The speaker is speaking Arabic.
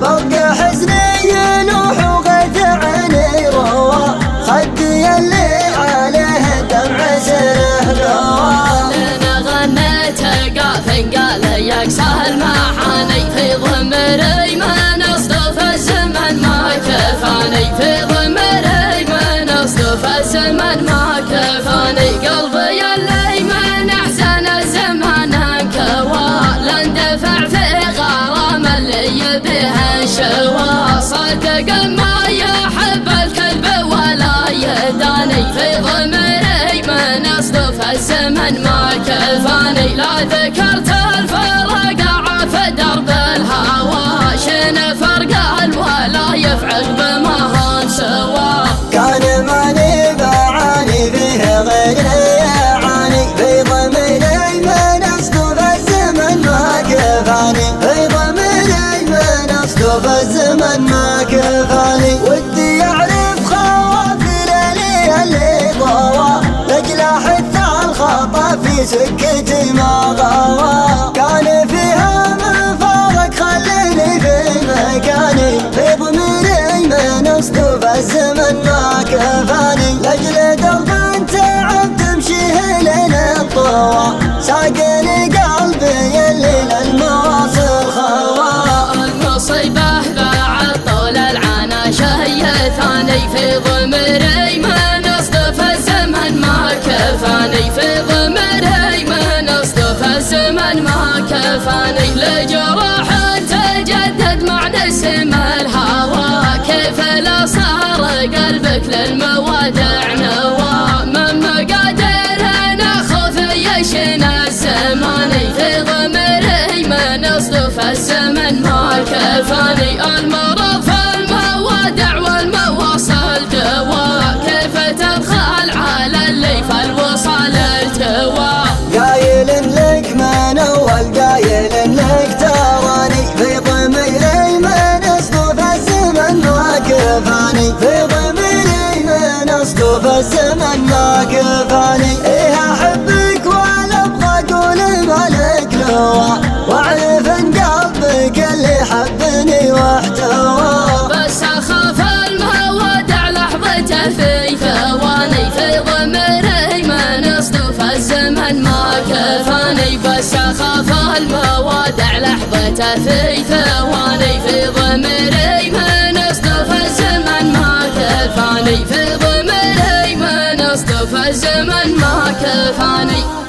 الزمن كفاني بقى حزني ينوح وغث عيني روى. خدي اللي عليه دمع سره قوى أنا غنيت قاف قال يكسى المحاني في ضمري من أصدف الزمن ما كفاني. في ضمري من أصدف الزمن ما كفاني. قلبي اللي من أحسن الزمان انكوى لاندفع في غرام اللي يبيه في ضمري من اصدف الزمن ما كفاني لا ذكرت الفرق سكتي ما غوى كان فيها من فارق خليني في مكاني. في ضميري من اصدف الزمن؟ ما كفاني. لأجل درب تعب تمشي لين الطوى ساقني قلبي الليل المواصل خوا. المصيبة بعد طول العنا شهي ثاني في ضمري كفاني لجراح تجدد مع نسم الهوى. كيف لا صار قلبك للموادع الزمن ما كفاني إيه أحبك ولا أبغى أقول مالك نوى وأعرف إن قلبك اللي حبني واحتوى. بس أخاف المودع لحظته في ثواني في ضمري من أصدف الزمن ما كفاني. بس أخاف المودع لحظته في ثواني كفاني